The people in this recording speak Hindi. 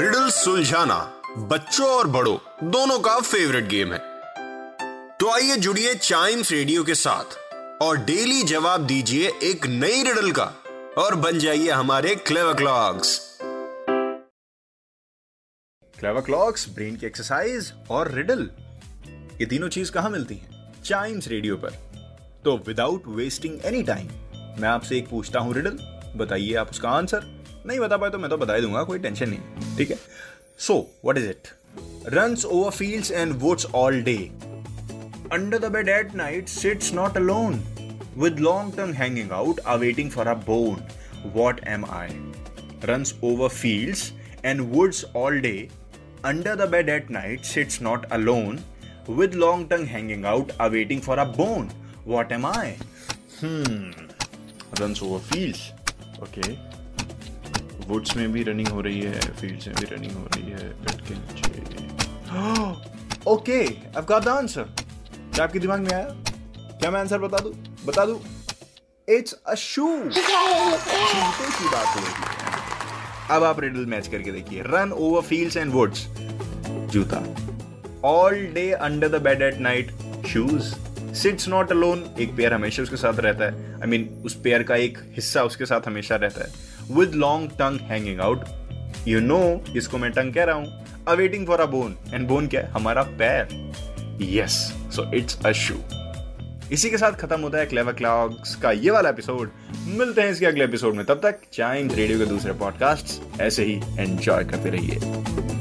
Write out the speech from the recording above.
रिडल सुलझाना बच्चों और बड़ों, दोनों का फेवरेट गेम है। तो आइए जुड़िए चाइम्स रेडियो के साथ और डेली जवाब दीजिए एक नई रिडल का और बन जाइए हमारे clever clocks clever clocks brain की एक्सरसाइज और रिडल ये तीनों चीज़ कहाँ मिलती हैं? चाइम्स रेडियो पर। तो विदाउट वेस्टिंग एनी टाइम मैं आपसे एक पूछता हूँ रिडल बताइए आप उसका आंसर नहीं बता पाए तो मैं तो बता ही दूँगा, कोई टेंशन नहीं, ठीक है? So what is it run over field and woods all day under the bed at night sits not alone with long term hanging out are waiting for a bone what am I run over field and woods all day under the bed at night sits not alone with long term hanging out are waiting for a bone what am I run over field okay woods में भी रनिंग हो रही है फील्ड्स में भी रनिंग हो रही है बेड के नीचे। Okay I got the answer क्या आपके दिमाग में आया? क्या मैं आंसर बता दूँ? बता दूँ? इट्स अ शू जूते की बात हो रही है। अब आप रिडल मैच करके देखिए। Run over fields and woods जूता। All day under the bed at night shoes sits not alone एक पेयर हमेशा उसके साथ रहता है। आई I मीन mean, उस पेयर का एक हिस्सा उसके साथ हमेशा रहता है। With long tongue hanging out you know इसको मैं टंग कह रहा हूँ। Awaiting for a bone and bone क्या है? हमारा पैर। यस सो इट्स अ शू इसी के साथ खत्म होता है क्लेवर क्लॉक्स का ये वाला एपिसोड मिलते हैं इसके अगले एपिसोड में। तब तक चाइम्स रेडियो के दूसरे पॉडकास्ट ऐसे ही एंजॉय करते रहिए।